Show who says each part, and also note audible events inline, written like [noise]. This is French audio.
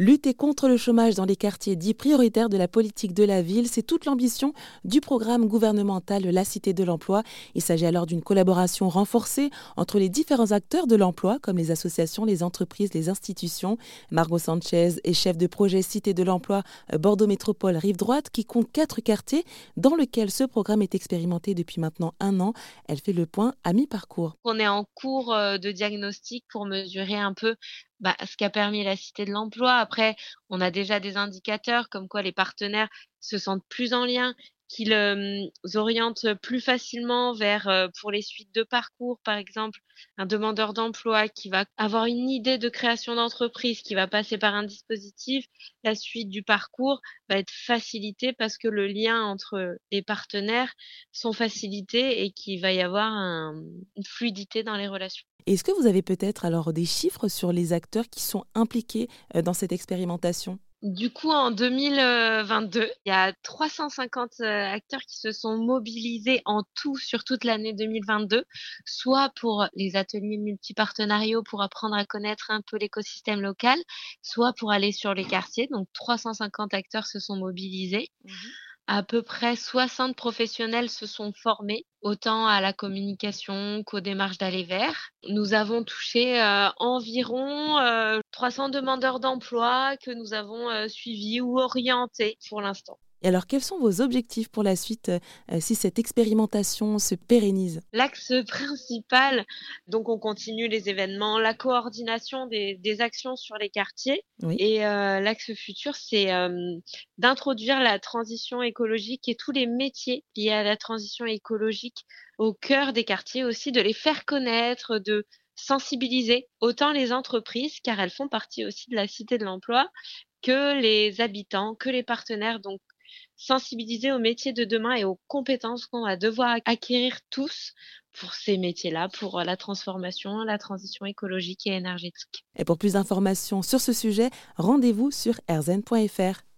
Speaker 1: Lutter contre le chômage dans les quartiers dits prioritaires de la politique de la ville, c'est toute l'ambition du programme gouvernemental La Cité de l'Emploi. Il s'agit alors d'une collaboration renforcée entre les différents acteurs de l'emploi, comme les associations, les entreprises, les institutions. Margot Sanchez est chef de projet Cité de l'Emploi euh, Bordeaux Métropole Rive Droite, qui compte quatre quartiers dans lesquels ce programme est expérimenté depuis maintenant un an. Elle fait le point à mi-parcours.
Speaker 2: On est en cours euh, de diagnostic pour mesurer un peu bah, ce qui a permis la Cité de l'emploi. Après, on a déjà des indicateurs comme quoi les partenaires se sentent plus en lien, qu'ils orientent plus facilement vers, pour les suites de parcours, par exemple, un demandeur d'emploi qui va avoir une idée de création d'entreprise, qui va passer par un dispositif, la suite du parcours va être facilitée parce que le lien entre les partenaires sont facilités et qu'il va y avoir une fluidité dans les relations.
Speaker 1: Est-ce que vous avez peut-être alors des chiffres sur les acteurs qui sont impliqués dans cette expérimentation?
Speaker 2: Du coup, en 2022, il y a 350 euh, acteurs qui se sont mobilisés en tout sur toute l'année 2022, soit pour les ateliers multipartenariaux pour apprendre à connaître un peu l'écosystème local, soit pour aller sur les quartiers. Donc, 350 acteurs se sont mobilisés. Mmh à peu près 60 professionnels se sont formés, autant à la communication qu'aux démarches d'aller vers. Nous avons touché euh, environ 300 euh, demandeurs d'emploi que nous avons euh, suivis ou orientés pour l'instant.
Speaker 1: Et alors, quels sont vos objectifs pour la suite euh, euh, si cette expérimentation se pérennise?
Speaker 2: L'axe [laughs] principal, donc on continue les événements, la coordination des, actions sur les quartiers. Et euh, l'axe futur, c'est d'introduire la transition écologique et tous les métiers liés à la transition écologique au cœur des quartiers aussi, de les faire connaître, de sensibiliser autant les entreprises, car elles font partie aussi de la cité de l'emploi, que les habitants, que les partenaires. Donc sensibiliser aux métiers de demain et aux compétences qu'on va devoir acquérir tous pour ces métiers-là, pour la transformation, la transition écologique et énergétique.
Speaker 1: Et pour plus d'informations sur ce sujet, rendez-vous sur erzen.fr.